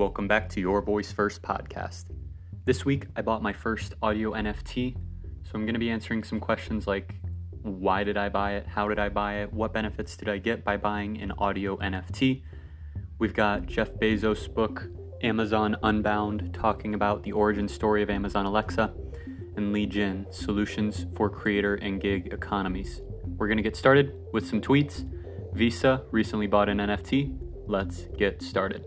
Welcome back to Your Voice First podcast. This week I bought my first audio NFT, so I'm going to be answering some questions like why did I buy it? How did I buy it? What benefits did I get by buying an audio NFT? We've got Jeff Bezos' book, Amazon Unbound, talking about the origin story of Amazon Alexa, and Li Jin, Solutions for Creator and Gig Economies. We're going to get started with some tweets. Visa recently bought an NFT. Let's get started.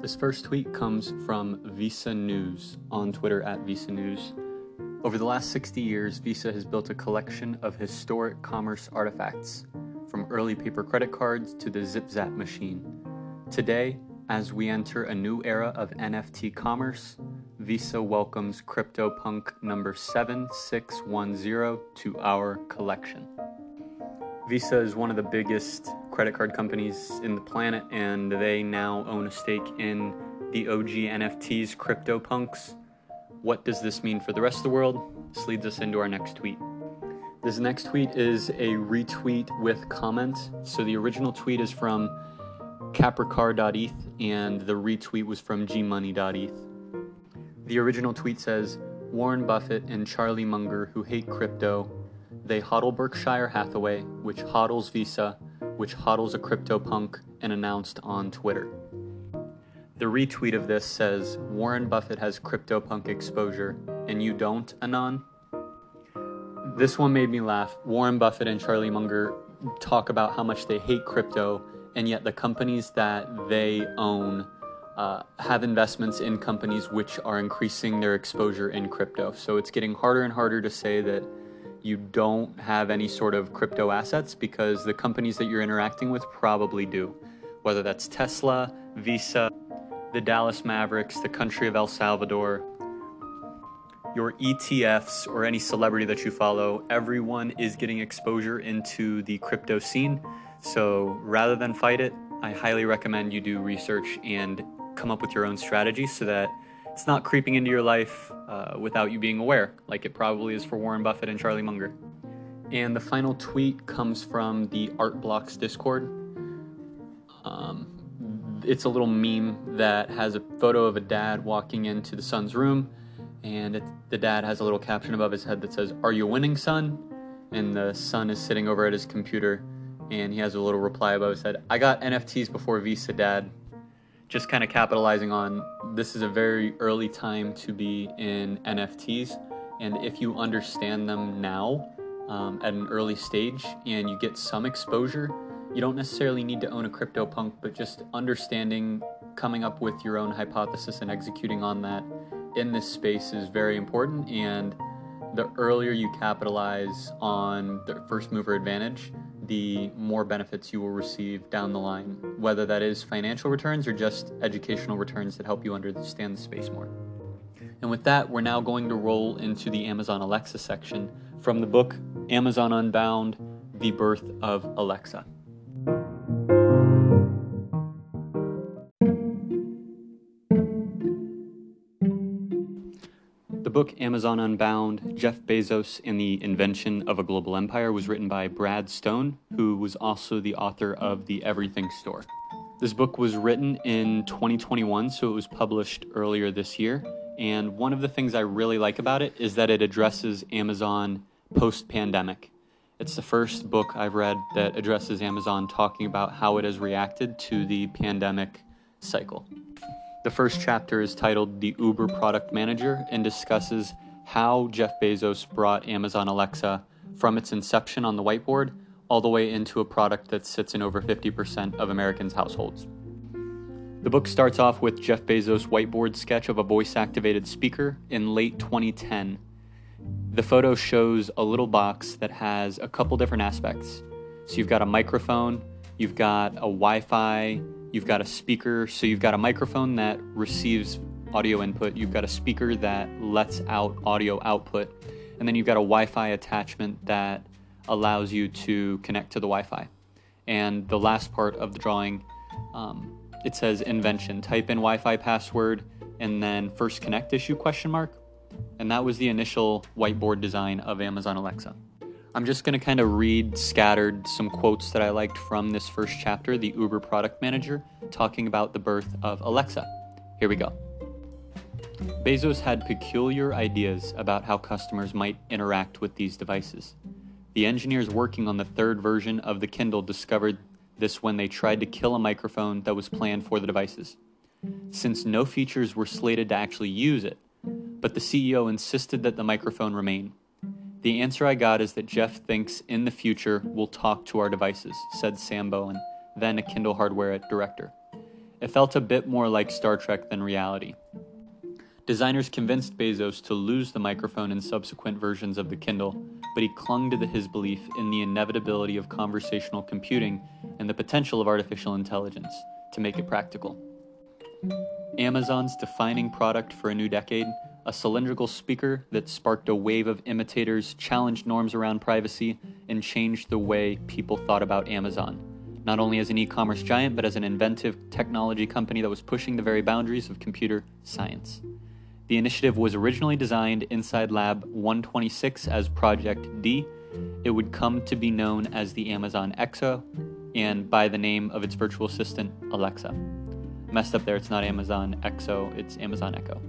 This first tweet comes from Visa News on Twitter at Visa News. Over the last 60 years, Visa has built a collection of historic commerce artifacts, from early paper credit cards to the ZipZap machine. Today, as we enter a new era of NFT commerce, Visa welcomes CryptoPunk number 7610 to our collection. Visa is one of the biggest credit card companies in the planet, and they now own a stake in the OG NFTs, CryptoPunks. What does this mean for the rest of the world? This leads us into our next tweet. This next tweet is a retweet with comment. So the original tweet is from capricar.eth, and the retweet was from gmoney.eth. The original tweet says Warren Buffett and Charlie Munger, who hate crypto, they hodl Berkshire Hathaway, which hodls Visa, which hodls a crypto punk, and announced on Twitter. The retweet of this says Warren Buffett has crypto punk exposure, and you don't, Anon? This one made me laugh. Warren Buffett and Charlie Munger talk about how much they hate crypto, and yet the companies that they own uh, have investments in companies which are increasing their exposure in crypto. So it's getting harder and harder to say that you don't have any sort of crypto assets because the companies that you're interacting with probably do. Whether that's Tesla, Visa, the Dallas Mavericks, the country of El Salvador, your ETFs, or any celebrity that you follow, everyone is getting exposure into the crypto scene. So rather than fight it, I highly recommend you do research and come up with your own strategy so that it's not creeping into your life uh, without you being aware, like it probably is for Warren Buffett and Charlie Munger. And the final tweet comes from the Art Blocks Discord. Um, it's a little meme that has a photo of a dad walking into the son's room, and it, the dad has a little caption above his head that says, Are you winning, son? And the son is sitting over at his computer, and he has a little reply above his head I got NFTs before Visa, dad just kind of capitalizing on this is a very early time to be in NFTs. And if you understand them now um, at an early stage and you get some exposure, you don't necessarily need to own a CryptoPunk, but just understanding, coming up with your own hypothesis and executing on that in this space is very important. And the earlier you capitalize on the first mover advantage, the more benefits you will receive down the line, whether that is financial returns or just educational returns that help you understand the space more. And with that, we're now going to roll into the Amazon Alexa section from the book Amazon Unbound The Birth of Alexa. Book, Amazon Unbound Jeff Bezos and the Invention of a Global Empire, was written by Brad Stone, who was also the author of The Everything Store. This book was written in 2021, so it was published earlier this year. And one of the things I really like about it is that it addresses Amazon post pandemic. It's the first book I've read that addresses Amazon talking about how it has reacted to the pandemic cycle. The first chapter is titled The Uber Product Manager and discusses how Jeff Bezos brought Amazon Alexa from its inception on the whiteboard all the way into a product that sits in over 50% of Americans' households. The book starts off with Jeff Bezos' whiteboard sketch of a voice activated speaker in late 2010. The photo shows a little box that has a couple different aspects. So you've got a microphone, you've got a Wi Fi You've got a speaker, so you've got a microphone that receives audio input, you've got a speaker that lets out audio output, and then you've got a Wi Fi attachment that allows you to connect to the Wi Fi. And the last part of the drawing, um, it says invention. Type in Wi Fi password and then first connect issue question mark. And that was the initial whiteboard design of Amazon Alexa. I'm just going to kind of read scattered some quotes that I liked from this first chapter, the Uber product manager, talking about the birth of Alexa. Here we go. Bezos had peculiar ideas about how customers might interact with these devices. The engineers working on the third version of the Kindle discovered this when they tried to kill a microphone that was planned for the devices. Since no features were slated to actually use it, but the CEO insisted that the microphone remain. The answer I got is that Jeff thinks in the future we'll talk to our devices, said Sam Bowen, then a Kindle hardware director. It felt a bit more like Star Trek than reality. Designers convinced Bezos to lose the microphone in subsequent versions of the Kindle, but he clung to the, his belief in the inevitability of conversational computing and the potential of artificial intelligence to make it practical. Amazon's defining product for a new decade, a cylindrical speaker that sparked a wave of imitators, challenged norms around privacy, and changed the way people thought about Amazon. Not only as an e commerce giant, but as an inventive technology company that was pushing the very boundaries of computer science. The initiative was originally designed inside Lab 126 as Project D. It would come to be known as the Amazon Echo and by the name of its virtual assistant, Alexa. Messed up there, it's not Amazon Exo, it's Amazon Echo.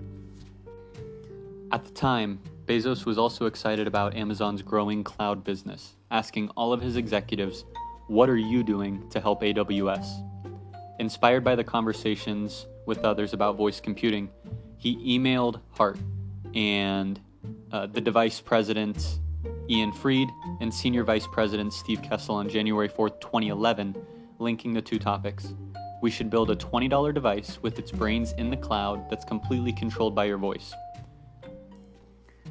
At the time, Bezos was also excited about Amazon's growing cloud business, asking all of his executives, What are you doing to help AWS? Inspired by the conversations with others about voice computing, he emailed Hart and uh, the device president Ian Freed and senior vice president Steve Kessel on January 4th, 2011, linking the two topics. We should build a $20 device with its brains in the cloud that's completely controlled by your voice.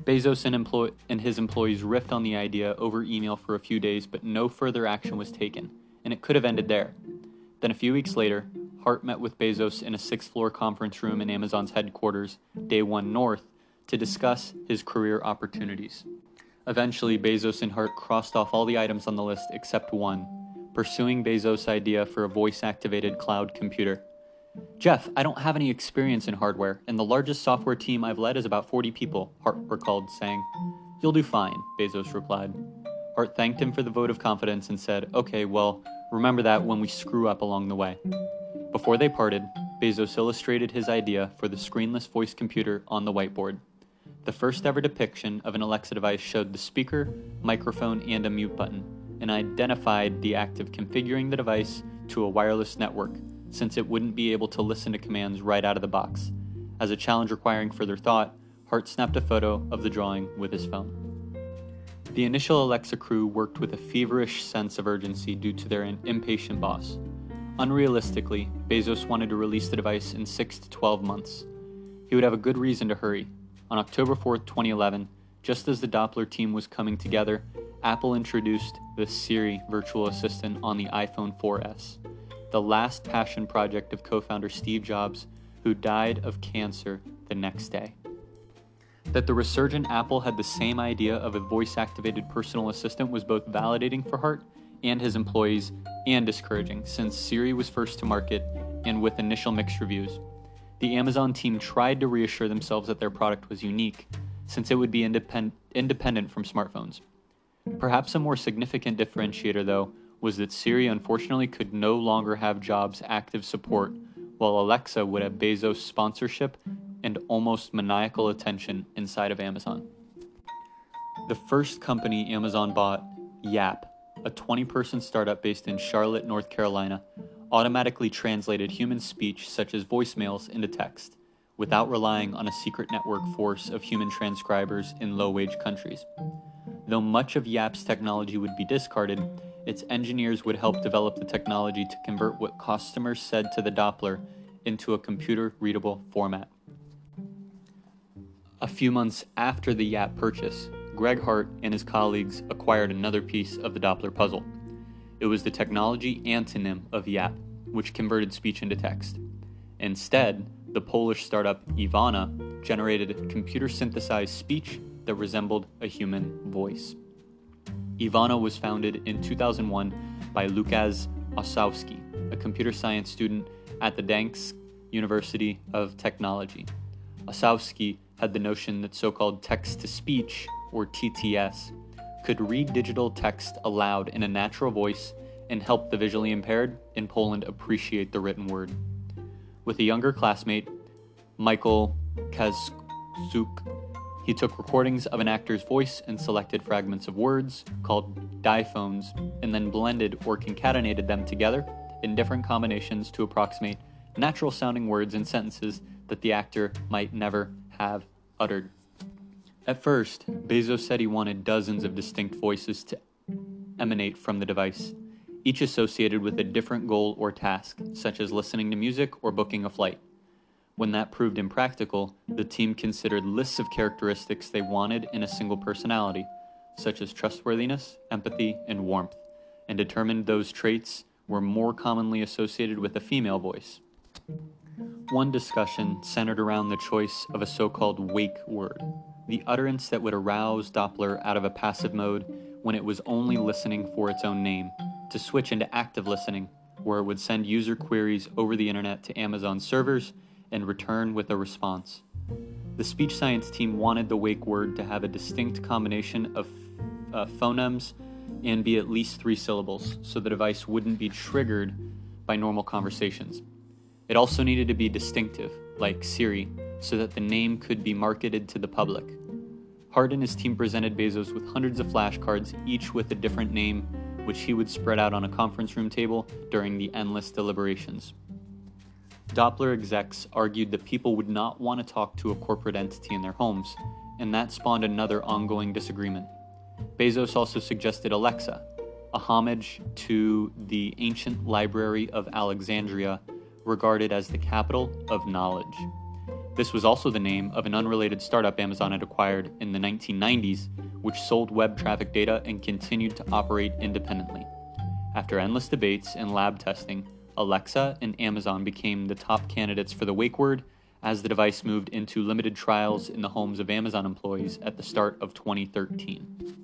Bezos and, employ- and his employees riffed on the idea over email for a few days, but no further action was taken, and it could have ended there. Then a few weeks later, Hart met with Bezos in a sixth floor conference room in Amazon's headquarters, Day One North, to discuss his career opportunities. Eventually, Bezos and Hart crossed off all the items on the list except one pursuing Bezos' idea for a voice activated cloud computer. Jeff, I don't have any experience in hardware, and the largest software team I've led is about 40 people, Hart recalled, saying. You'll do fine, Bezos replied. Hart thanked him for the vote of confidence and said, Okay, well, remember that when we screw up along the way. Before they parted, Bezos illustrated his idea for the screenless voice computer on the whiteboard. The first ever depiction of an Alexa device showed the speaker, microphone, and a mute button, and identified the act of configuring the device to a wireless network, since it wouldn't be able to listen to commands right out of the box. As a challenge requiring further thought, Hart snapped a photo of the drawing with his phone. The initial Alexa crew worked with a feverish sense of urgency due to their impatient boss. Unrealistically, Bezos wanted to release the device in 6 to 12 months. He would have a good reason to hurry. On October 4, 2011, just as the Doppler team was coming together, Apple introduced the Siri virtual assistant on the iPhone 4S, the last passion project of co founder Steve Jobs, who died of cancer the next day. That the resurgent Apple had the same idea of a voice activated personal assistant was both validating for Hart and his employees and discouraging since Siri was first to market and with initial mixed reviews. The Amazon team tried to reassure themselves that their product was unique since it would be independ- independent from smartphones. Perhaps a more significant differentiator, though, was that Siri unfortunately could no longer have Jobs' active support, while Alexa would have Bezos' sponsorship and almost maniacal attention inside of Amazon. The first company Amazon bought, Yap, a 20 person startup based in Charlotte, North Carolina, automatically translated human speech such as voicemails into text without relying on a secret network force of human transcribers in low wage countries. Though much of Yap's technology would be discarded, its engineers would help develop the technology to convert what customers said to the Doppler into a computer readable format. A few months after the Yap purchase, Greg Hart and his colleagues acquired another piece of the Doppler puzzle. It was the technology antonym of YAP, which converted speech into text. Instead, the Polish startup Ivona generated computer synthesized speech that resembled a human voice. Ivona was founded in 2001 by Lukasz Osowski, a computer science student at the Gdańsk University of Technology. Osowski had the notion that so called text to speech or TTS, could read digital text aloud in a natural voice and help the visually impaired in Poland appreciate the written word. With a younger classmate, Michael Kazuk, he took recordings of an actor's voice and selected fragments of words, called diphones, and then blended or concatenated them together in different combinations to approximate natural sounding words and sentences that the actor might never have uttered. At first, Bezos said he wanted dozens of distinct voices to emanate from the device, each associated with a different goal or task, such as listening to music or booking a flight. When that proved impractical, the team considered lists of characteristics they wanted in a single personality, such as trustworthiness, empathy, and warmth, and determined those traits were more commonly associated with a female voice. One discussion centered around the choice of a so called wake word, the utterance that would arouse Doppler out of a passive mode when it was only listening for its own name, to switch into active listening, where it would send user queries over the internet to Amazon servers and return with a response. The speech science team wanted the wake word to have a distinct combination of uh, phonemes and be at least three syllables so the device wouldn't be triggered by normal conversations. It also needed to be distinctive, like Siri, so that the name could be marketed to the public. Hart and his team presented Bezos with hundreds of flashcards, each with a different name, which he would spread out on a conference room table during the endless deliberations. Doppler execs argued that people would not want to talk to a corporate entity in their homes, and that spawned another ongoing disagreement. Bezos also suggested Alexa, a homage to the ancient library of Alexandria, regarded as the capital of knowledge. This was also the name of an unrelated startup Amazon had acquired in the 1990s, which sold web traffic data and continued to operate independently. After endless debates and lab testing, Alexa and Amazon became the top candidates for the wake word as the device moved into limited trials in the homes of Amazon employees at the start of 2013.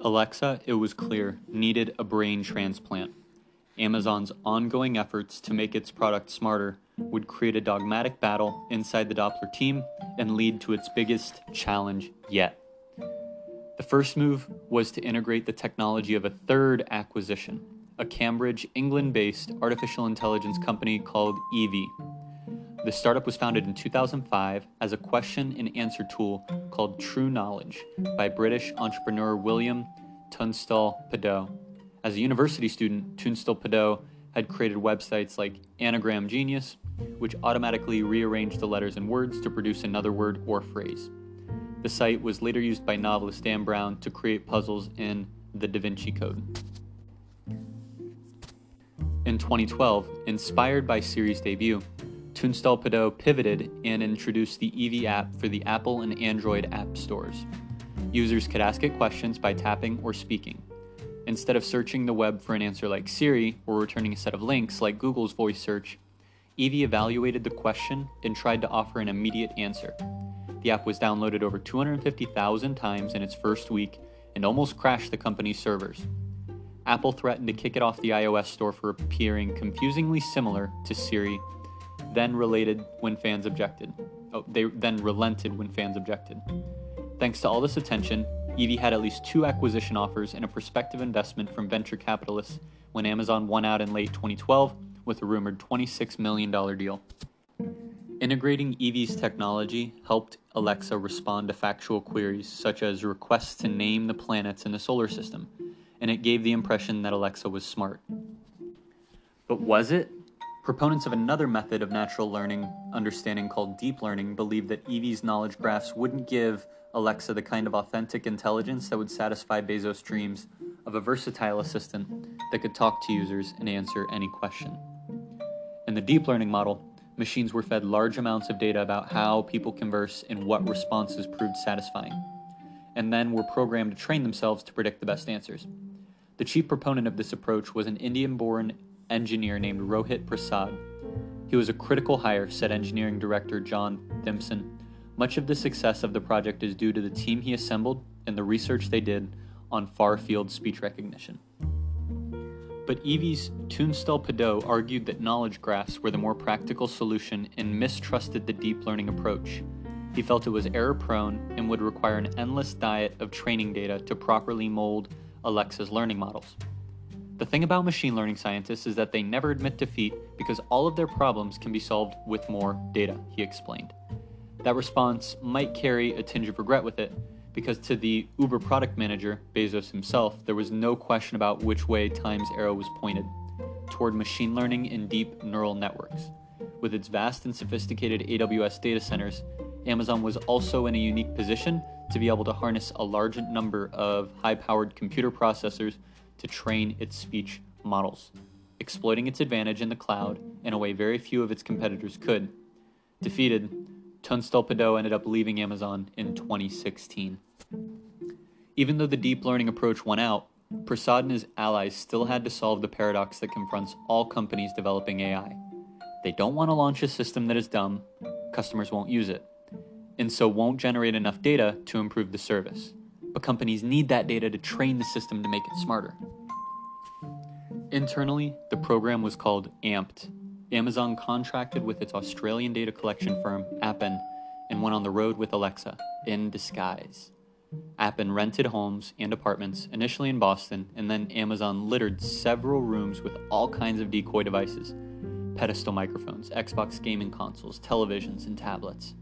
Alexa, it was clear, needed a brain transplant. Amazon's ongoing efforts to make its product smarter would create a dogmatic battle inside the Doppler team and lead to its biggest challenge yet. The first move was to integrate the technology of a third acquisition, a Cambridge, England based artificial intelligence company called Evi. The startup was founded in 2005 as a question and answer tool called True Knowledge by British entrepreneur William Tunstall Pedoe. As a university student, Tunstall Pedoe had created websites like Anagram Genius, which automatically rearranged the letters and words to produce another word or phrase. The site was later used by novelist Dan Brown to create puzzles in the Da Vinci Code. In 2012, inspired by Siri's debut, Tunstall Pedoe pivoted and introduced the Evi app for the Apple and Android app stores. Users could ask it questions by tapping or speaking. Instead of searching the web for an answer like Siri or returning a set of links like Google's voice search, Evi evaluated the question and tried to offer an immediate answer. The app was downloaded over 250,000 times in its first week and almost crashed the company's servers. Apple threatened to kick it off the iOS store for appearing confusingly similar to Siri, then related when fans objected. Oh, they then relented when fans objected. Thanks to all this attention, Evi had at least two acquisition offers and a prospective investment from venture capitalists when Amazon won out in late 2012 with a rumored $26 million deal. Integrating Evi's technology helped Alexa respond to factual queries such as requests to name the planets in the solar system, and it gave the impression that Alexa was smart. But was it? Proponents of another method of natural learning understanding called deep learning believe that Evi's knowledge graphs wouldn't give Alexa the kind of authentic intelligence that would satisfy Bezos' dreams of a versatile assistant that could talk to users and answer any question. In the deep learning model, machines were fed large amounts of data about how people converse and what responses proved satisfying, and then were programmed to train themselves to predict the best answers. The chief proponent of this approach was an Indian born engineer named Rohit Prasad. He was a critical hire, said engineering director John Thimsen. Much of the success of the project is due to the team he assembled and the research they did on far field speech recognition. But Evi's Tunstall Pedoe argued that knowledge graphs were the more practical solution and mistrusted the deep learning approach. He felt it was error prone and would require an endless diet of training data to properly mold Alexa's learning models. The thing about machine learning scientists is that they never admit defeat because all of their problems can be solved with more data, he explained. That response might carry a tinge of regret with it, because to the Uber product manager, Bezos himself, there was no question about which way Time's arrow was pointed toward machine learning and deep neural networks. With its vast and sophisticated AWS data centers, Amazon was also in a unique position to be able to harness a large number of high powered computer processors to train its speech models, exploiting its advantage in the cloud in a way very few of its competitors could. Defeated, Tunstall Pedoe ended up leaving Amazon in 2016. Even though the deep learning approach won out, Prasad and his allies still had to solve the paradox that confronts all companies developing AI. They don't want to launch a system that is dumb, customers won't use it, and so won't generate enough data to improve the service. But companies need that data to train the system to make it smarter. Internally, the program was called AMPed. Amazon contracted with its Australian data collection firm, Appen, and went on the road with Alexa in disguise. Appen rented homes and apartments, initially in Boston, and then Amazon littered several rooms with all kinds of decoy devices pedestal microphones, Xbox gaming consoles, televisions, and tablets.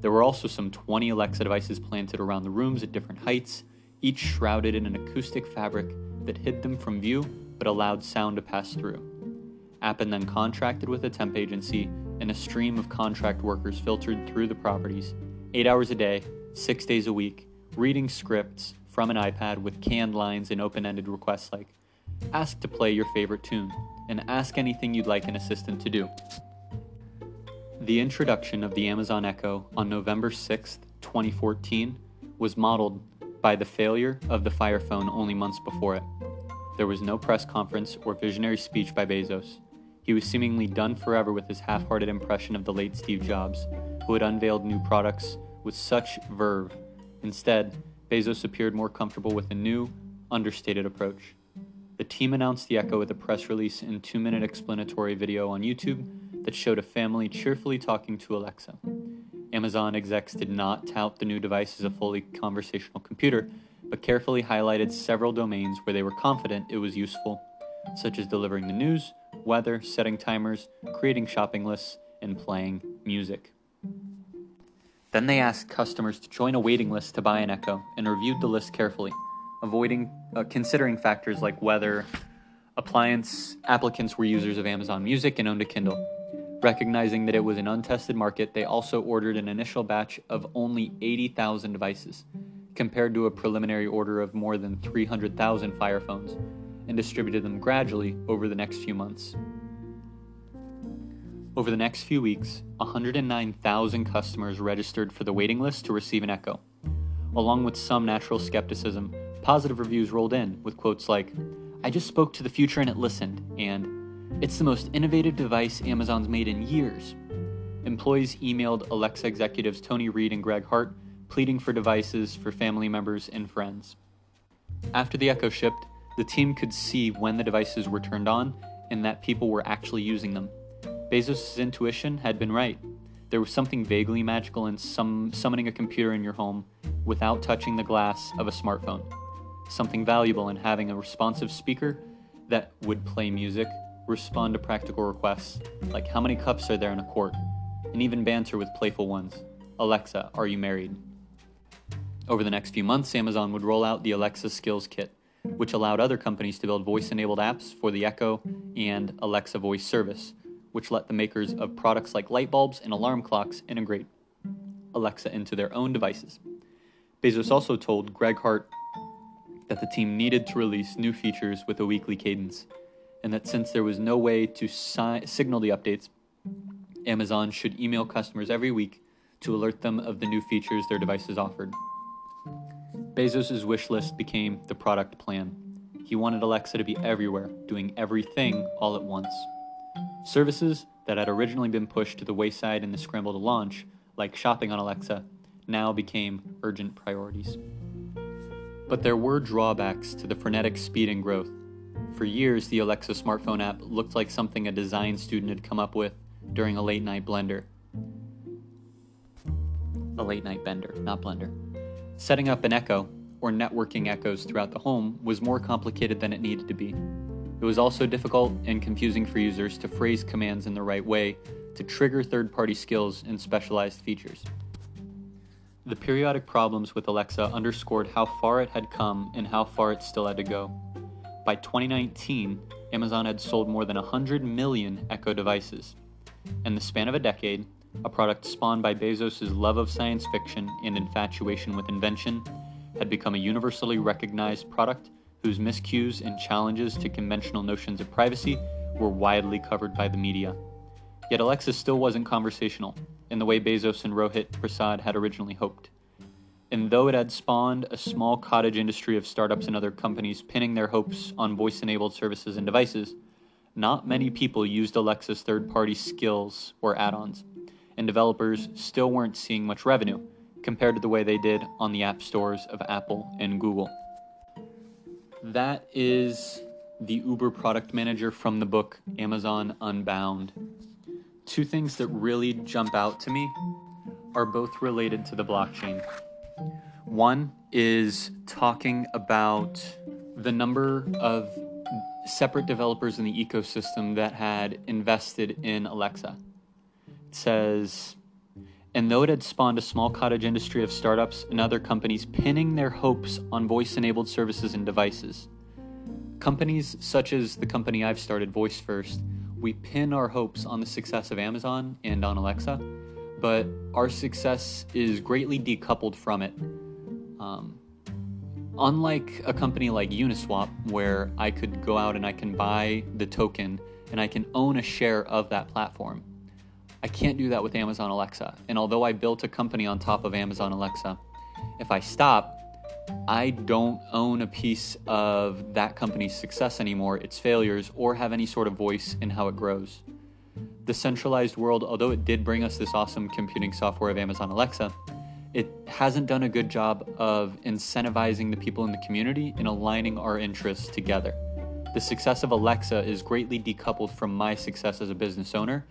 There were also some 20 Alexa devices planted around the rooms at different heights, each shrouded in an acoustic fabric that hid them from view but allowed sound to pass through. Appen then contracted with a temp agency, and a stream of contract workers filtered through the properties, eight hours a day, six days a week, reading scripts from an iPad with canned lines and open ended requests like Ask to play your favorite tune, and ask anything you'd like an assistant to do. The introduction of the Amazon Echo on November 6, 2014, was modeled by the failure of the Fire Phone only months before it. There was no press conference or visionary speech by Bezos. He was seemingly done forever with his half hearted impression of the late Steve Jobs, who had unveiled new products with such verve Instead, Bezos appeared more comfortable with a new, understated approach. The team announced the Echo with a press release and two minute explanatory video on YouTube that showed a family cheerfully talking to Alexa. Amazon execs did not tout the new device as a fully conversational computer, but carefully highlighted several domains where they were confident it was useful, such as delivering the news, weather, setting timers, creating shopping lists, and playing music. Then they asked customers to join a waiting list to buy an Echo and reviewed the list carefully, avoiding uh, considering factors like whether appliance applicants were users of Amazon Music and owned a Kindle. Recognizing that it was an untested market, they also ordered an initial batch of only 80,000 devices, compared to a preliminary order of more than 300,000 Fire phones, and distributed them gradually over the next few months. Over the next few weeks, 109,000 customers registered for the waiting list to receive an Echo. Along with some natural skepticism, positive reviews rolled in with quotes like, I just spoke to the future and it listened, and it's the most innovative device Amazon's made in years. Employees emailed Alexa executives Toni Reid and Greg Hart, pleading for devices for family members and friends. After the Echo shipped, the team could see when the devices were turned on and that people were actually using them. Bezos' intuition had been right. There was something vaguely magical in some summoning a computer in your home without touching the glass of a smartphone. Something valuable in having a responsive speaker that would play music, respond to practical requests, like how many cups are there in a quart, and even banter with playful ones. Alexa, are you married? Over the next few months, Amazon would roll out the Alexa Skills Kit, which allowed other companies to build voice enabled apps for the Echo and Alexa voice service which let the makers of products like light bulbs and alarm clocks integrate Alexa into their own devices. Bezos also told Greg Hart that the team needed to release new features with a weekly cadence, and that since there was no way to si- signal the updates, Amazon should email customers every week to alert them of the new features their devices offered. Bezos' wish list became the product plan. He wanted Alexa to be everywhere, doing everything all at once. Services that had originally been pushed to the wayside in the scramble to launch, like shopping on Alexa, now became urgent priorities. But there were drawbacks to the frenetic speed and growth. For years, the Alexa smartphone app looked like something a design student had come up with during a late night blender. a late night bender, not blender. Setting up an Echo, or networking echoes throughout the home, was more complicated than it needed to be. It was also difficult and confusing for users to phrase commands in the right way to trigger third party skills and specialized features. The periodic problems with Alexa underscored how far it had come and how far it still had to go. By 2019, Amazon had sold more than 100 million Echo devices. In the span of a decade, a product spawned by Bezos' love of science fiction and infatuation with invention had become a universally recognized product whose miscues and challenges to conventional notions of privacy were widely covered by the media. Yet Alexa still wasn't conversational, in the way Bezos and Rohit Prasad had originally hoped. And though it had spawned a small cottage industry of startups and other companies pinning their hopes on voice enabled services and devices, not many people used Alexa's third party skills or add ons, and developers still weren't seeing much revenue compared to the way they did on the app stores of Apple and Google. That is the Uber product manager from the book Amazon Unbound two things that really jump out to me are both related to the blockchain. One is talking about the number of separate developers in the ecosystem that had invested in Alexa. It says, and though it had spawned a small cottage industry of startups and other companies pinning their hopes on voice enabled services and devices, companies such as the company I've started, Voice First, we pin our hopes on the success of Amazon and on Alexa, but our success is greatly decoupled from it. Um, unlike a company like Uniswap, where I could go out and I can buy the token and I can own a share of that platform, I can't do that with Amazon Alexa. And although I built a company on top of Amazon Alexa, if I stop, I don't own a piece of that company's success anymore, its failures, or have any sort of voice in how it grows. The centralized world, although it did bring us this awesome computing software of Amazon Alexa, it hasn't done a good job of incentivizing the people in the community and aligning our interests together. The success of Alexa is greatly decoupled from my success as a business owner,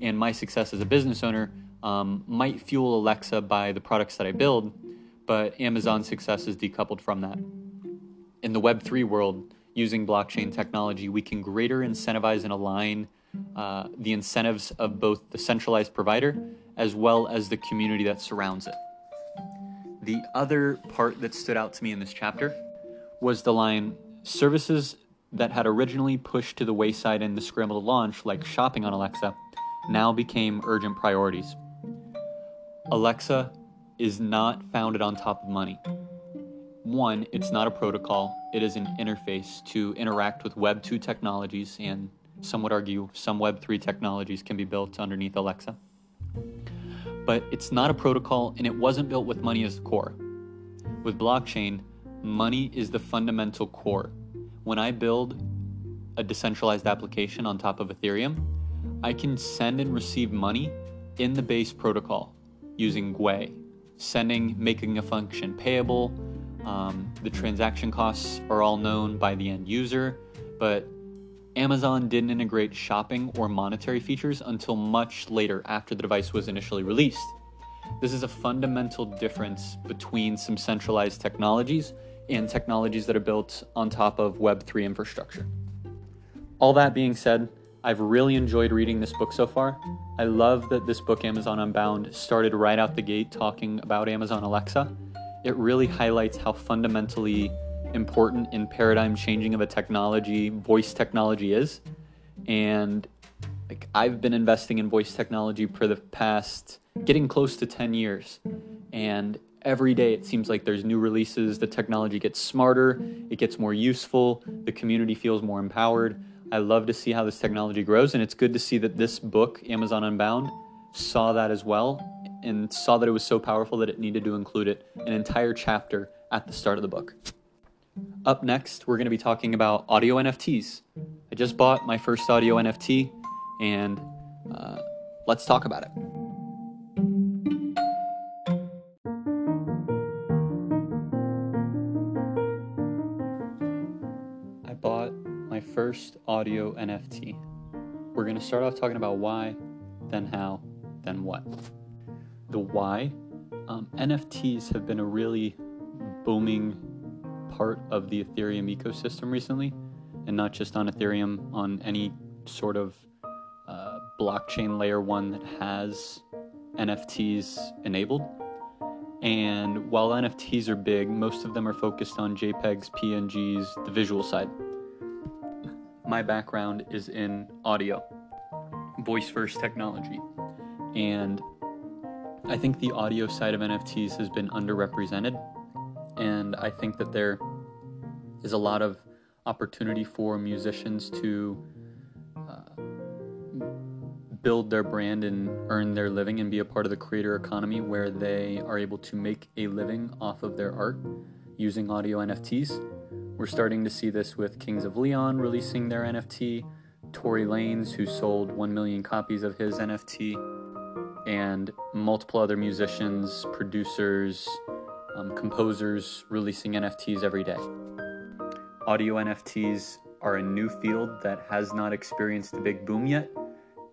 and my success as a business owner um, might fuel Alexa by the products that I build, but Amazon's success is decoupled from that. In the Web3 world, using blockchain technology, we can greater incentivize and align uh, the incentives of both the centralized provider as well as the community that surrounds it. The other part that stood out to me in this chapter was the line services that had originally pushed to the wayside in the scramble to launch, like shopping on Alexa, now became urgent priorities. Alexa is not founded on top of money. One, it's not a protocol, it is an interface to interact with Web 2 technologies, and some would argue some Web 3 technologies can be built underneath Alexa. But it's not a protocol, and it wasn't built with money as the core. With blockchain, money is the fundamental core. When I build a decentralized application on top of Ethereum, I can send and receive money in the base protocol using Gwei, sending, making a function payable. Um, the transaction costs are all known by the end user, but Amazon didn't integrate shopping or monetary features until much later after the device was initially released. This is a fundamental difference between some centralized technologies and technologies that are built on top of Web3 infrastructure. All that being said, I've really enjoyed reading this book so far. I love that this book, Amazon Unbound, started right out the gate talking about Amazon Alexa. It really highlights how fundamentally important and paradigm changing of a technology voice technology is. And like I've been investing in voice technology for the past getting close to 10 years. And every day it seems like there's new releases, the technology gets smarter, it gets more useful, the community feels more empowered. I love to see how this technology grows, and it's good to see that this book, Amazon Unbound, saw that as well and saw that it was so powerful that it needed to include it an entire chapter at the start of the book. Up next, we're going to be talking about audio NFTs. I just bought my first audio NFT, and uh, let's talk about it. I bought my first audio NFT. We're going to start off talking about why, then how, then what. The why Um, NFTs have been a really booming part of the Ethereum ecosystem recently, and not just on Ethereum, on any sort of uh, blockchain layer one that has NFTs enabled. And while NFTs are big, most of them are focused on JPEGs, PNGs, the visual side. My background is in audio, voice first technology. And I think the audio side of NFTs has been underrepresented. And I think that there is a lot of opportunity for musicians to uh, build their brand and earn their living and be a part of the creator economy where they are able to make a living off of their art using audio NFTs. We're starting to see this with Kings of Leon releasing their NFT, Tory Lanez, who sold 1 million copies of his NFT, and multiple other musicians, producers, um, composers releasing NFTs every day. Audio NFTs are a new field that has not experienced a big boom yet,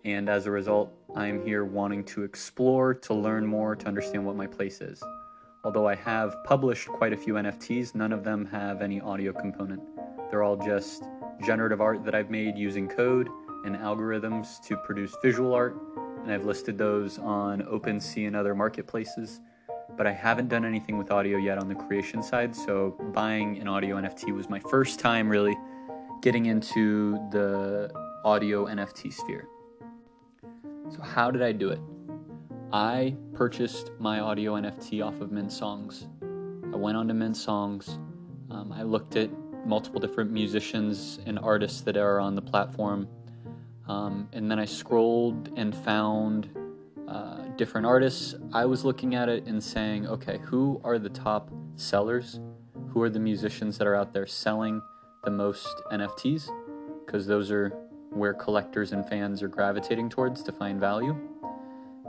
and as a result, I am here wanting to explore, to learn more, to understand what my place is. Although I have published quite a few NFTs, none of them have any audio component. They're all just generative art that I've made using code and algorithms to produce visual art, and I've listed those on OpenSea and other marketplaces. But I haven't done anything with audio yet on the creation side, so buying an audio NFT was my first time really getting into the audio NFT sphere. So, how did I do it? I purchased my audio NFT off of Mint Songs. I went onto Mint Songs. Um, I looked at multiple different musicians and artists that are on the platform. Um, and then I scrolled and found uh, different artists. I was looking at it and saying, okay, who are the top sellers? Who are the musicians that are out there selling the most NFTs? Because those are where collectors and fans are gravitating towards to find value.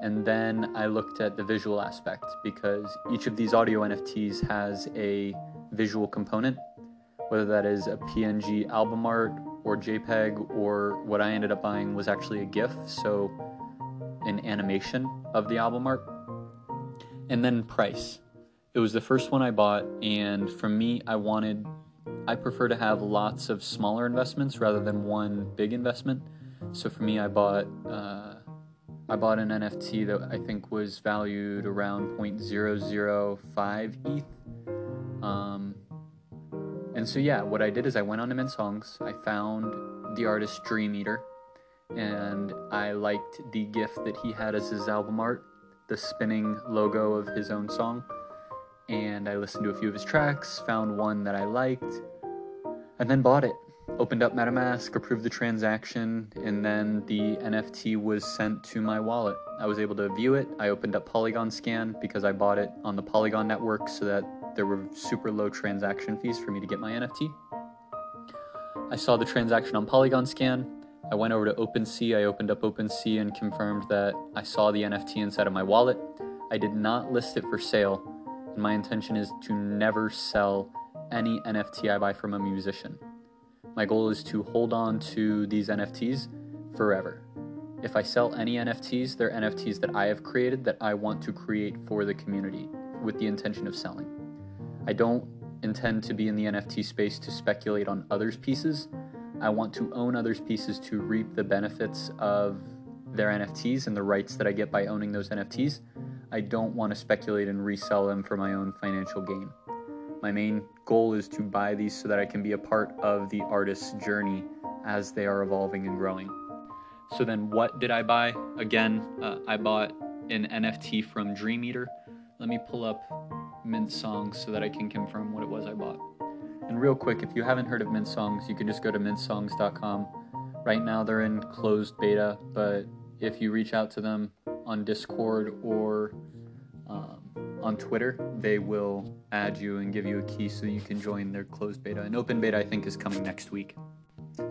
And then I looked at the visual aspect because each of these audio NFTs has a visual component, whether that is a PNG album art or JPEG, or what I ended up buying was actually a GIF, so an animation of the album art. And then price. It was the first one I bought, and for me, I wanted I prefer to have lots of smaller investments rather than one big investment. So for me, I bought uh, I bought an NFT that I think was valued around 0.005 ETH. Um, and so yeah, what I did is I went on to Mint Songs. I found the artist Dream Eater, and I liked the gift that he had as his album art, the spinning logo of his own song. And I listened to a few of his tracks, found one that I liked, and then bought it. Opened up MetaMask, approved the transaction, and then the NFT was sent to my wallet. I was able to view it. I opened up Polygon Scan because I bought it on the Polygon network so that there were super low transaction fees for me to get my NFT. I saw the transaction on Polygon Scan. I went over to OpenSea. I opened up OpenSea and confirmed that I saw the NFT inside of my wallet. I did not list it for sale, and my intention is to never sell any NFT I buy from a musician. My goal is to hold on to these NFTs forever. If I sell any NFTs, they're NFTs that I have created that I want to create for the community with the intention of selling. I don't intend to be in the NFT space to speculate on others' pieces. I want to own others' pieces to reap the benefits of their NFTs and the rights that I get by owning those NFTs. I don't want to speculate and resell them for my own financial gain. My main goal is to buy these so that I can be a part of the artist's journey as they are evolving and growing. So then, what did I buy? Again, uh, I bought an NFT from Dream Eater. Let me pull up Mint Songs so that I can confirm what it was I bought. And real quick, if you haven't heard of Mint Songs, you can just go to mintsongs.com. Right now, they're in closed beta, but if you reach out to them on Discord or um, on Twitter, they will add you and give you a key so you can join their closed beta. And open beta, I think, is coming next week.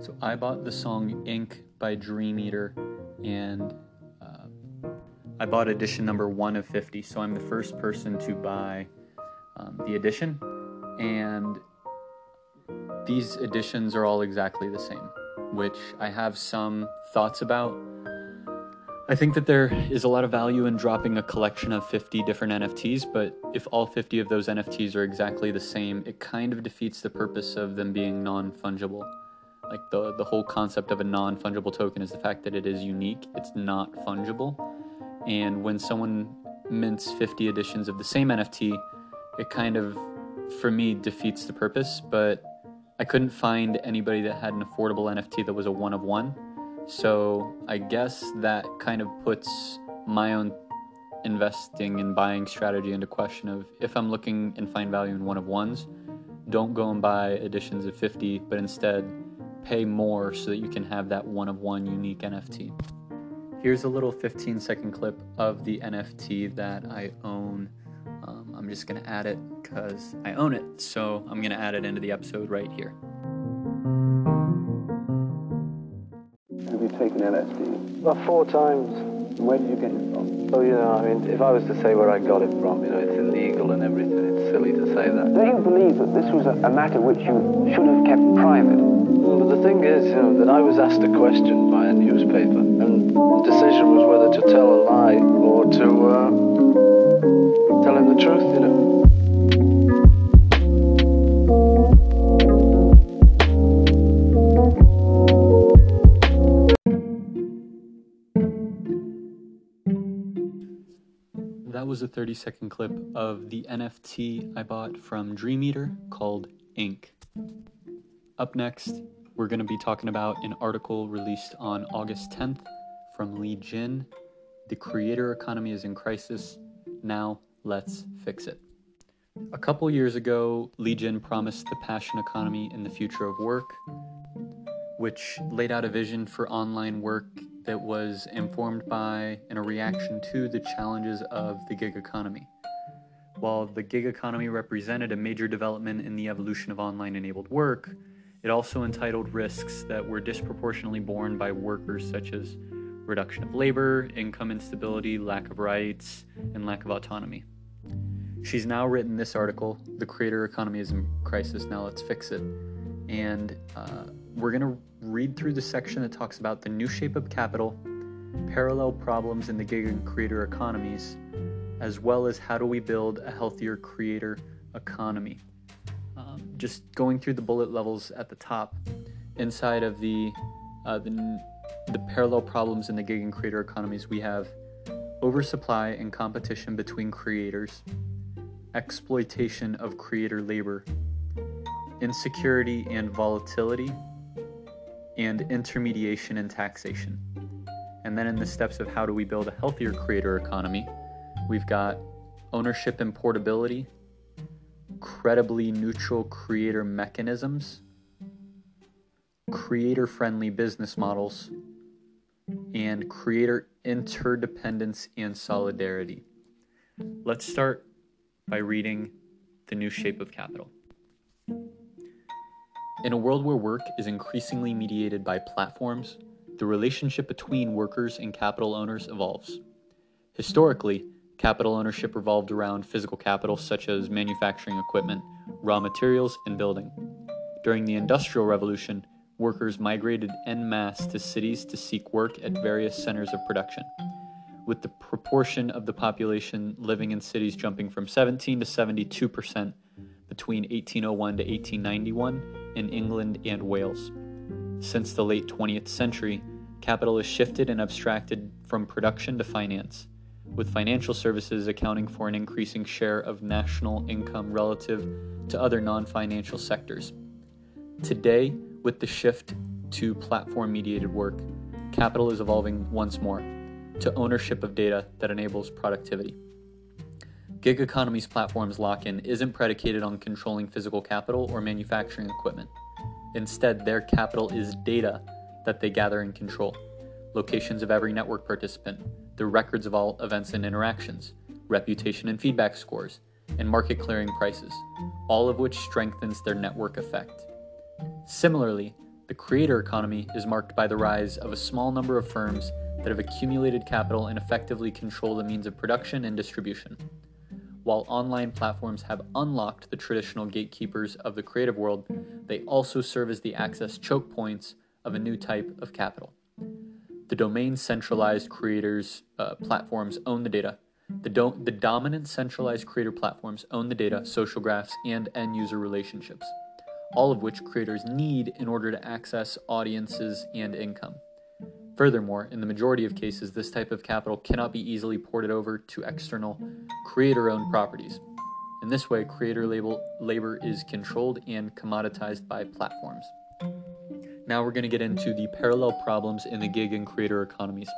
So I bought the song Ink by Dream Eater, and uh, I bought edition number one of 50. So I'm the first person to buy um, the edition. And these editions are all exactly the same, which I have some thoughts about. I think that there is a lot of value in dropping a collection of 50 different NFTs, but if all 50 of those NFTs are exactly the same, it kind of defeats the purpose of them being non fungible. Like the, the whole concept of a non fungible token is the fact that it is unique, it's not fungible. And when someone mints 50 editions of the same NFT, it kind of, for me, defeats the purpose. But I couldn't find anybody that had an affordable NFT that was a one of one. So I guess that kind of puts my own investing and buying strategy into question of if I'm looking and find value in one of ones, don't go and buy editions of 50, but instead pay more so that you can have that one of one unique NFT. Here's a little 15 second clip of the NFT that I own. I'm just going to add it because I own it, so I'm going to add it into the episode right here. Have you taken LSD? About four times. Where did you get it from? Oh, you know, I mean, if I was to say where I got it from, you know, it's illegal and everything. It's silly to say that. Do you believe that this was a, a matter which you should have kept private? Well, but the thing is, you know, that I was asked a question by a newspaper, and the decision was whether to tell a lie or to uh, tell him the truth, you know. That was a 30 second clip of the NFT I bought from Dream Eater called Ink. Up next, we're going to be talking about an article released on August 10th from Li Jin The Creator Economy is in Crisis. Now, let's fix it. A couple years ago, Li Jin promised the passion economy in the future of work, which laid out a vision for online work that was informed by and a reaction to the challenges of the gig economy. While the gig economy represented a major development in the evolution of online enabled work, it also entitled risks that were disproportionately borne by workers such as reduction of labor, income instability, lack of rights, and lack of autonomy. She's now written this article, The Creator Economy is in Crisis, Now Let's Fix It. And uh, we're going to read through the section that talks about the new shape of capital, parallel problems in the gig and creator economies, as well as how do we build a healthier creator economy. Um, just going through the bullet levels at the top, inside of the, uh, the the parallel problems in the gig and creator economies, we have oversupply and competition between creators, exploitation of creator labor, insecurity and volatility and intermediation and taxation. And then in the steps of how do we build a healthier creator economy, we've got ownership and portability, credibly neutral creator mechanisms, creator friendly business models, and creator interdependence and solidarity. Let's start by reading The New Shape of Capital. In a world where work is increasingly mediated by platforms, the relationship between workers and capital owners evolves. Historically, capital ownership revolved around physical capital such as manufacturing equipment, raw materials, and building. During the Industrial Revolution, workers migrated en masse to cities to seek work at various centers of production, with the proportion of the population living in cities jumping from 17 to 72 percent between 1801 to 1891 in England and Wales. Since the late 20th century, capital has shifted and abstracted from production to finance, with financial services accounting for an increasing share of national income relative to other non financial sectors. Today, with the shift to platform mediated work, capital is evolving once more to ownership of data that enables productivity. Gig economy's platform's lock in isn't predicated on controlling physical capital or manufacturing equipment. Instead, their capital is data that they gather and control locations of every network participant, the records of all events and interactions, reputation and feedback scores, and market clearing prices, all of which strengthens their network effect. Similarly, the creator economy is marked by the rise of a small number of firms that have accumulated capital and effectively control the means of production and distribution while online platforms have unlocked the traditional gatekeepers of the creative world, they also serve as the access choke points of a new type of capital. The domain centralized creators uh, platforms own the data. The, do- the dominant centralized creator platforms own the data, social graphs, and end user relationships, all of which creators need in order to access audiences and income. Furthermore, in the majority of cases, this type of capital cannot be easily ported over to external creator owned properties. In this way, creator label, labor is controlled and commoditized by platforms. Now we're going to get into the parallel problems in the gig and creator economies.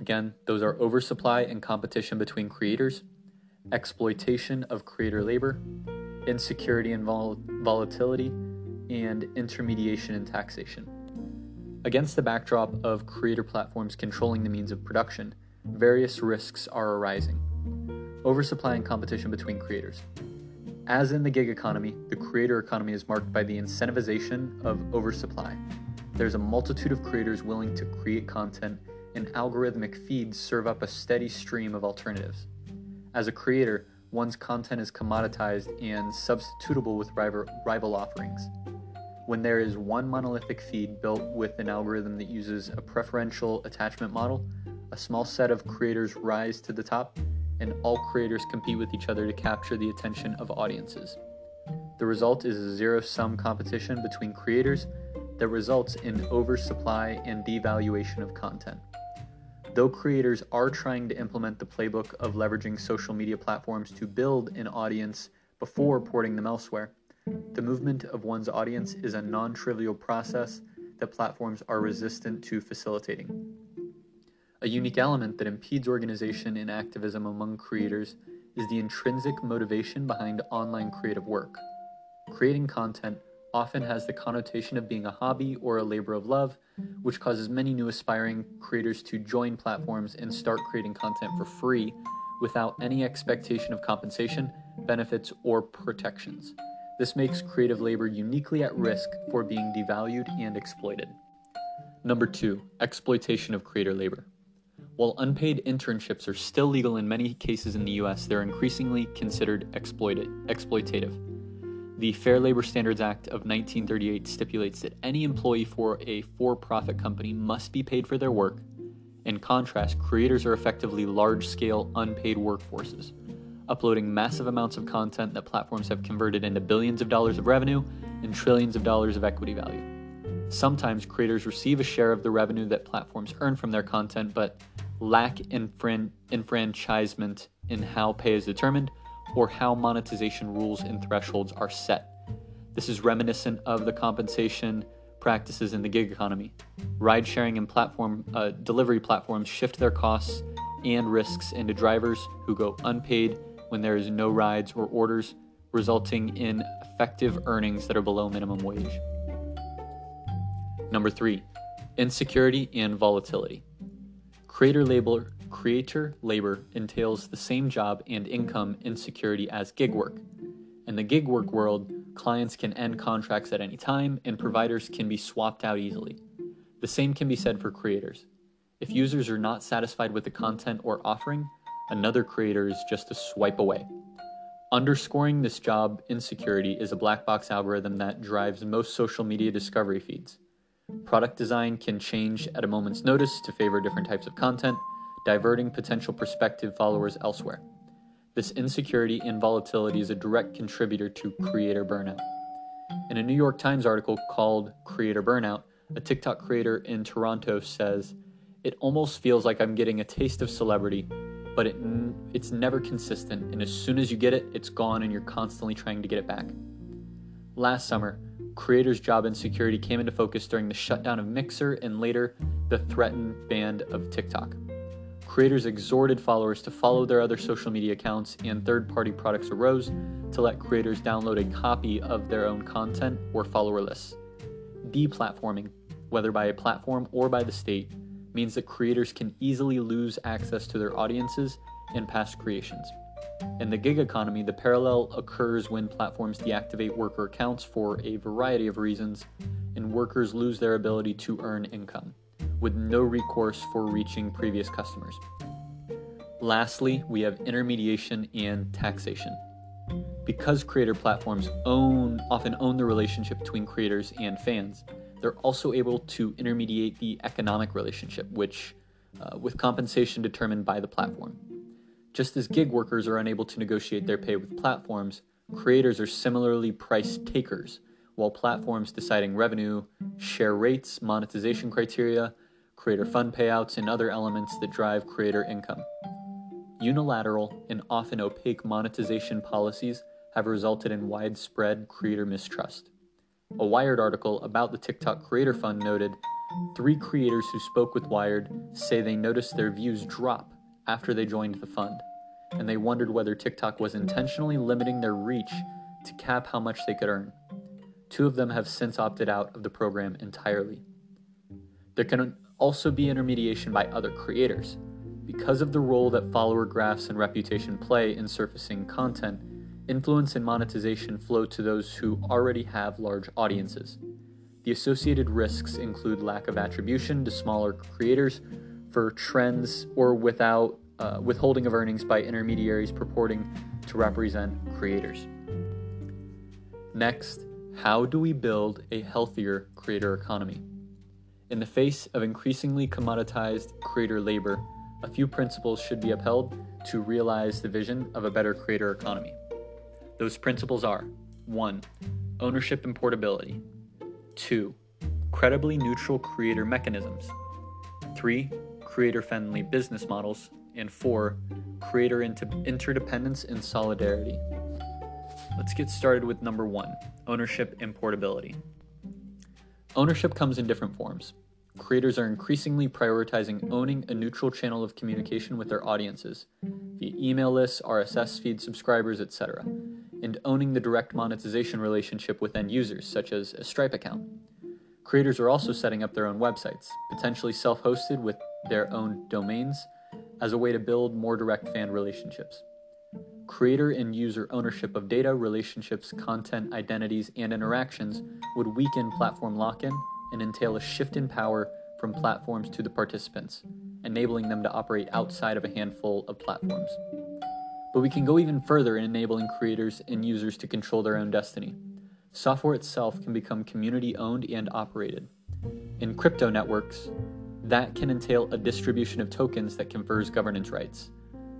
Again, those are oversupply and competition between creators, exploitation of creator labor, insecurity and vol- volatility, and intermediation and taxation. Against the backdrop of creator platforms controlling the means of production, various risks are arising. Oversupply and competition between creators. As in the gig economy, the creator economy is marked by the incentivization of oversupply. There's a multitude of creators willing to create content, and algorithmic feeds serve up a steady stream of alternatives. As a creator, one's content is commoditized and substitutable with rival, rival offerings. When there is one monolithic feed built with an algorithm that uses a preferential attachment model, a small set of creators rise to the top and all creators compete with each other to capture the attention of audiences. The result is a zero sum competition between creators that results in oversupply and devaluation of content. Though creators are trying to implement the playbook of leveraging social media platforms to build an audience before porting them elsewhere, the movement of one's audience is a non trivial process that platforms are resistant to facilitating. A unique element that impedes organization and activism among creators is the intrinsic motivation behind online creative work. Creating content often has the connotation of being a hobby or a labor of love, which causes many new aspiring creators to join platforms and start creating content for free without any expectation of compensation, benefits, or protections. This makes creative labor uniquely at risk for being devalued and exploited. Number two, exploitation of creator labor. While unpaid internships are still legal in many cases in the US, they're increasingly considered exploited, exploitative. The Fair Labor Standards Act of 1938 stipulates that any employee for a for profit company must be paid for their work. In contrast, creators are effectively large scale, unpaid workforces, uploading massive amounts of content that platforms have converted into billions of dollars of revenue and trillions of dollars of equity value. Sometimes creators receive a share of the revenue that platforms earn from their content, but lack infran- enfranchisement in how pay is determined or how monetization rules and thresholds are set. This is reminiscent of the compensation practices in the gig economy. Ride sharing and platform uh, delivery platforms shift their costs and risks into drivers who go unpaid when there is no rides or orders, resulting in effective earnings that are below minimum wage. Number three, insecurity and volatility. Creator labor, creator labor entails the same job and income insecurity as gig work. In the gig work world, clients can end contracts at any time and providers can be swapped out easily. The same can be said for creators. If users are not satisfied with the content or offering, another creator is just a swipe away. Underscoring this job insecurity is a black box algorithm that drives most social media discovery feeds. Product design can change at a moment's notice to favor different types of content, diverting potential prospective followers elsewhere. This insecurity and volatility is a direct contributor to creator burnout. In a New York Times article called Creator Burnout, a TikTok creator in Toronto says, It almost feels like I'm getting a taste of celebrity, but it, it's never consistent, and as soon as you get it, it's gone and you're constantly trying to get it back. Last summer, creators' job insecurity came into focus during the shutdown of Mixer and later the threatened ban of TikTok. Creators exhorted followers to follow their other social media accounts, and third party products arose to let creators download a copy of their own content or follower lists. Deplatforming, whether by a platform or by the state, means that creators can easily lose access to their audiences and past creations. In the gig economy, the parallel occurs when platforms deactivate worker accounts for a variety of reasons, and workers lose their ability to earn income, with no recourse for reaching previous customers. Lastly, we have intermediation and taxation. Because creator platforms own often own the relationship between creators and fans, they're also able to intermediate the economic relationship, which, uh, with compensation determined by the platform. Just as gig workers are unable to negotiate their pay with platforms, creators are similarly price takers, while platforms deciding revenue, share rates, monetization criteria, creator fund payouts, and other elements that drive creator income. Unilateral and often opaque monetization policies have resulted in widespread creator mistrust. A Wired article about the TikTok Creator Fund noted three creators who spoke with Wired say they noticed their views drop after they joined the fund, and they wondered whether TikTok was intentionally limiting their reach to cap how much they could earn. Two of them have since opted out of the program entirely. There can also be intermediation by other creators. Because of the role that follower graphs and reputation play in surfacing content, influence and monetization flow to those who already have large audiences. The associated risks include lack of attribution to smaller creators for trends or without uh, withholding of earnings by intermediaries purporting to represent creators. Next, how do we build a healthier creator economy? In the face of increasingly commoditized creator labor, a few principles should be upheld to realize the vision of a better creator economy. Those principles are 1. Ownership and portability, 2. Credibly neutral creator mechanisms, 3 creator friendly business models, and four, creator inter- interdependence and solidarity. Let's get started with number one ownership and portability. Ownership comes in different forms. Creators are increasingly prioritizing owning a neutral channel of communication with their audiences via email lists, RSS feed subscribers, etc., and owning the direct monetization relationship with end users, such as a Stripe account. Creators are also setting up their own websites, potentially self hosted with their own domains as a way to build more direct fan relationships. Creator and user ownership of data, relationships, content, identities, and interactions would weaken platform lock in and entail a shift in power from platforms to the participants, enabling them to operate outside of a handful of platforms. But we can go even further in enabling creators and users to control their own destiny. Software itself can become community owned and operated. In crypto networks, that can entail a distribution of tokens that confers governance rights.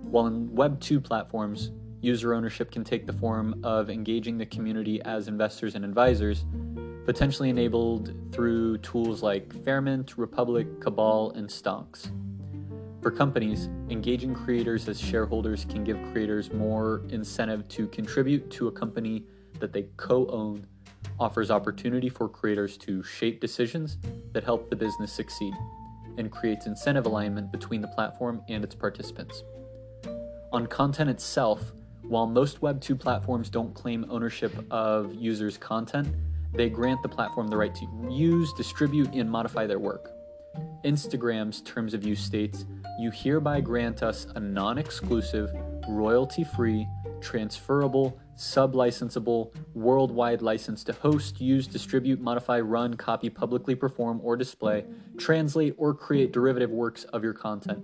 While in Web 2 platforms, user ownership can take the form of engaging the community as investors and advisors, potentially enabled through tools like Fairmint, Republic, Cabal, and Stonks. For companies, engaging creators as shareholders can give creators more incentive to contribute to a company that they co own, offers opportunity for creators to shape decisions that help the business succeed and creates incentive alignment between the platform and its participants. On content itself, while most Web 2 platforms don't claim ownership of users' content, they grant the platform the right to use, distribute, and modify their work. Instagram's terms of use states You hereby grant us a non exclusive, royalty free, transferable, sub-licensable, worldwide license to host, use, distribute, modify, run, copy, publicly perform or display, translate, or create derivative works of your content.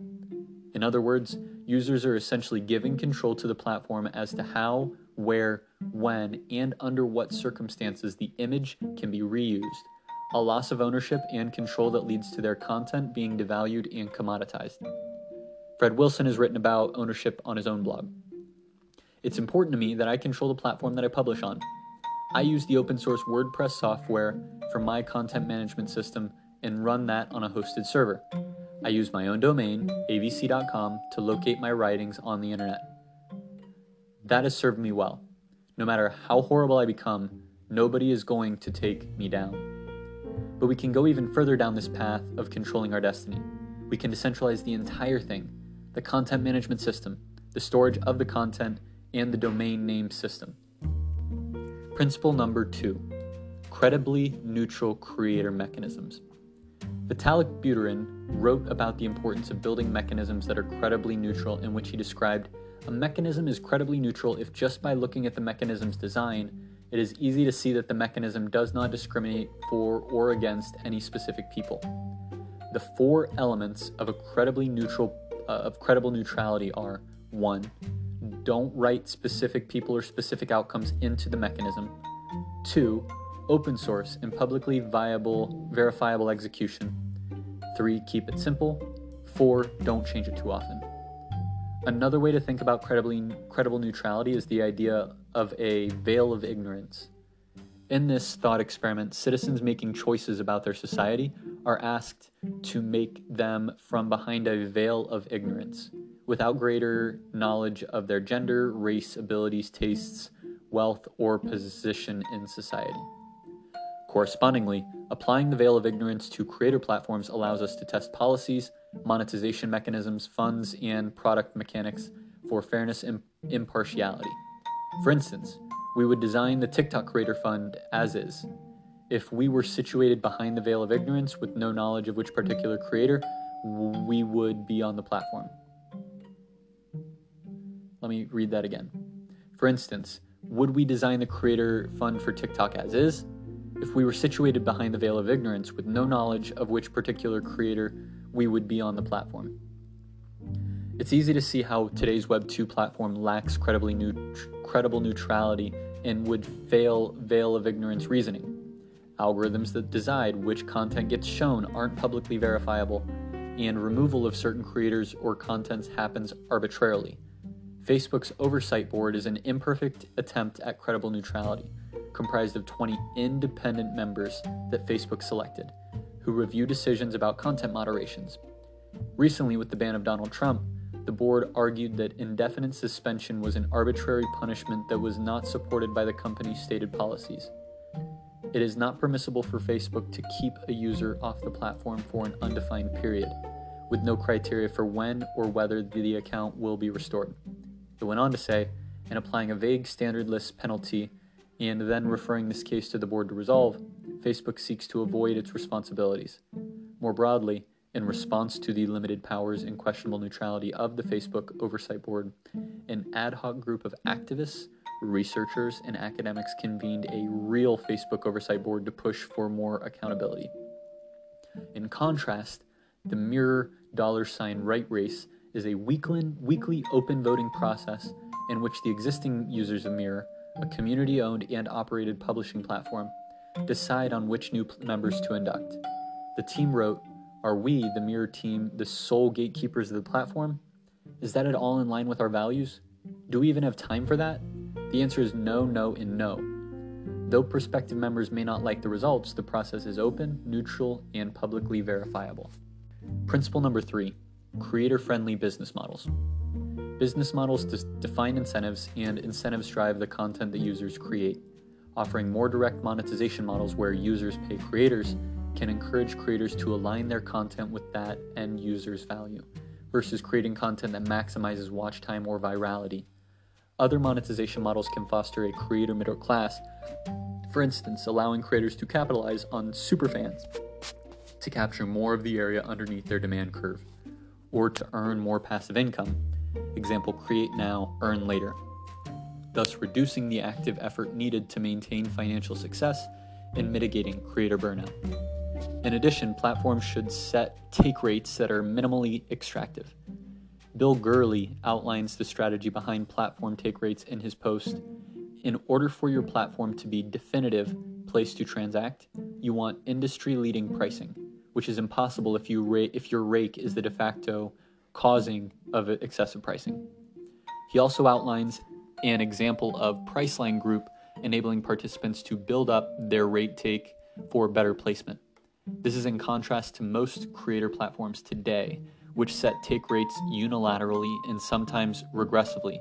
In other words, users are essentially giving control to the platform as to how, where, when, and under what circumstances the image can be reused, a loss of ownership and control that leads to their content being devalued and commoditized. Fred Wilson has written about ownership on his own blog. It's important to me that I control the platform that I publish on. I use the open source WordPress software for my content management system and run that on a hosted server. I use my own domain, avc.com, to locate my writings on the internet. That has served me well. No matter how horrible I become, nobody is going to take me down. But we can go even further down this path of controlling our destiny. We can decentralize the entire thing the content management system, the storage of the content, and the domain name system. Principle number two credibly neutral creator mechanisms. Vitalik Buterin wrote about the importance of building mechanisms that are credibly neutral, in which he described a mechanism is credibly neutral if just by looking at the mechanism's design, it is easy to see that the mechanism does not discriminate for or against any specific people. The four elements of a credibly neutral uh, of credible neutrality are 1 don't write specific people or specific outcomes into the mechanism. Two, open source, and publicly viable, verifiable execution. Three, keep it simple. Four, don't change it too often. Another way to think about credibly, credible neutrality is the idea of a veil of ignorance. In this thought experiment, citizens making choices about their society are asked to make them from behind a veil of ignorance, without greater knowledge of their gender, race, abilities, tastes, wealth, or position in society. Correspondingly, applying the veil of ignorance to creator platforms allows us to test policies, monetization mechanisms, funds, and product mechanics for fairness and impartiality. For instance, we would design the TikTok Creator Fund as is. If we were situated behind the veil of ignorance with no knowledge of which particular creator, we would be on the platform. Let me read that again. For instance, would we design the Creator Fund for TikTok as is? If we were situated behind the veil of ignorance with no knowledge of which particular creator we would be on the platform. It's easy to see how today's Web 2 platform lacks credibly neut- credible neutrality and would fail veil of ignorance reasoning. Algorithms that decide which content gets shown aren't publicly verifiable, and removal of certain creators or contents happens arbitrarily. Facebook's oversight board is an imperfect attempt at credible neutrality, comprised of 20 independent members that Facebook selected, who review decisions about content moderations. Recently, with the ban of Donald Trump, the board argued that indefinite suspension was an arbitrary punishment that was not supported by the company's stated policies. It is not permissible for Facebook to keep a user off the platform for an undefined period, with no criteria for when or whether the account will be restored. It went on to say, in applying a vague standard list penalty and then referring this case to the board to resolve, Facebook seeks to avoid its responsibilities. More broadly, in response to the limited powers and questionable neutrality of the Facebook Oversight Board, an ad hoc group of activists, researchers, and academics convened a real Facebook Oversight Board to push for more accountability. In contrast, the Mirror dollar sign WRITE race is a weekly, weekly open voting process in which the existing users of Mirror, a community owned and operated publishing platform, decide on which new members to induct. The team wrote, Are we, the Mirror team, the sole gatekeepers of the platform? Is that at all in line with our values? Do we even have time for that? The answer is no, no, and no. Though prospective members may not like the results, the process is open, neutral, and publicly verifiable. Principle number three creator friendly business models. Business models define incentives, and incentives drive the content that users create. Offering more direct monetization models where users pay creators can encourage creators to align their content with that end user's value, versus creating content that maximizes watch time or virality. Other monetization models can foster a creator middle class, for instance, allowing creators to capitalize on superfans to capture more of the area underneath their demand curve, or to earn more passive income. Example create now, earn later thus reducing the active effort needed to maintain financial success and mitigating creator burnout. In addition, platforms should set take rates that are minimally extractive. Bill Gurley outlines the strategy behind platform take rates in his post. In order for your platform to be definitive place to transact, you want industry-leading pricing, which is impossible if you ra- if your rake is the de facto causing of excessive pricing. He also outlines an example of Priceline Group enabling participants to build up their rate take for better placement. This is in contrast to most creator platforms today, which set take rates unilaterally and sometimes regressively.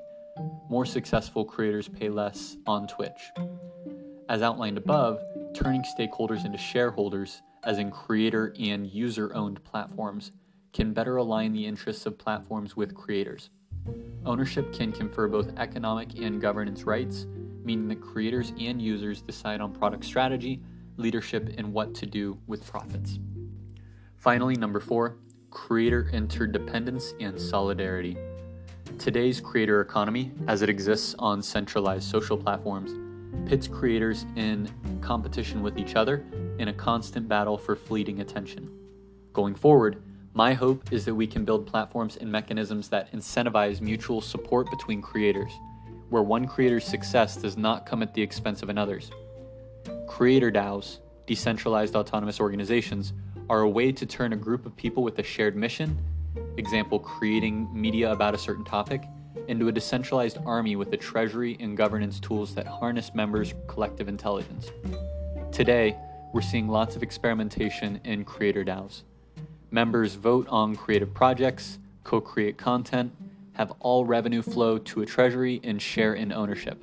More successful creators pay less on Twitch. As outlined above, turning stakeholders into shareholders, as in creator and user owned platforms, can better align the interests of platforms with creators. Ownership can confer both economic and governance rights, meaning that creators and users decide on product strategy, leadership, and what to do with profits. Finally, number four, creator interdependence and solidarity. Today's creator economy, as it exists on centralized social platforms, pits creators in competition with each other in a constant battle for fleeting attention. Going forward, my hope is that we can build platforms and mechanisms that incentivize mutual support between creators, where one creator's success does not come at the expense of another's. Creator DAOs, decentralized autonomous organizations, are a way to turn a group of people with a shared mission, example, creating media about a certain topic, into a decentralized army with a treasury and governance tools that harness members' collective intelligence. Today, we're seeing lots of experimentation in creator DAOs. Members vote on creative projects, co create content, have all revenue flow to a treasury, and share in ownership.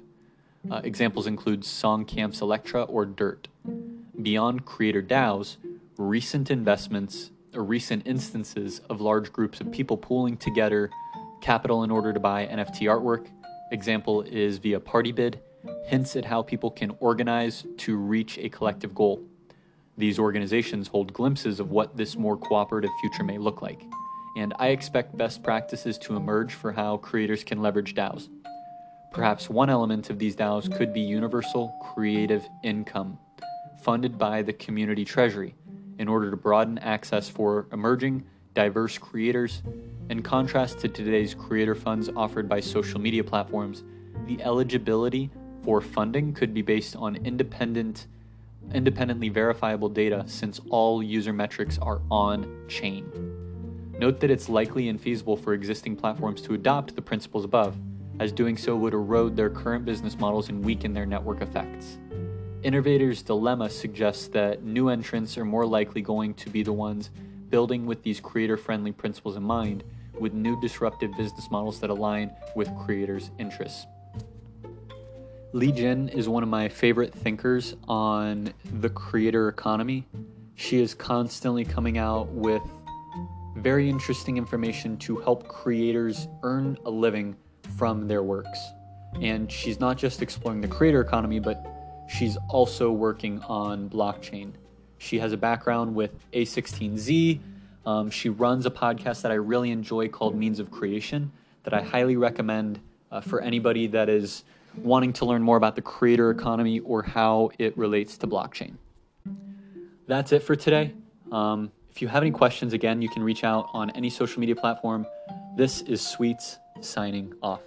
Uh, examples include Song Camps Elektra or Dirt. Beyond creator DAOs, recent investments or recent instances of large groups of people pooling together capital in order to buy NFT artwork. Example is via Partybid, hints at how people can organize to reach a collective goal. These organizations hold glimpses of what this more cooperative future may look like, and I expect best practices to emerge for how creators can leverage DAOs. Perhaps one element of these DAOs could be universal creative income, funded by the community treasury, in order to broaden access for emerging, diverse creators. In contrast to today's creator funds offered by social media platforms, the eligibility for funding could be based on independent independently verifiable data since all user metrics are on chain. Note that it's likely and feasible for existing platforms to adopt the principles above, as doing so would erode their current business models and weaken their network effects. Innovator's Dilemma suggests that new entrants are more likely going to be the ones building with these creator friendly principles in mind, with new disruptive business models that align with creators' interests. Li Jin is one of my favorite thinkers on the creator economy. She is constantly coming out with very interesting information to help creators earn a living from their works. And she's not just exploring the creator economy, but she's also working on blockchain. She has a background with A16Z. Um, she runs a podcast that I really enjoy called Means of Creation, that I highly recommend uh, for anybody that is wanting to learn more about the creator economy or how it relates to blockchain. That's it for today. Um, if you have any questions, again, you can reach out on any social media platform. This is Sweets signing off.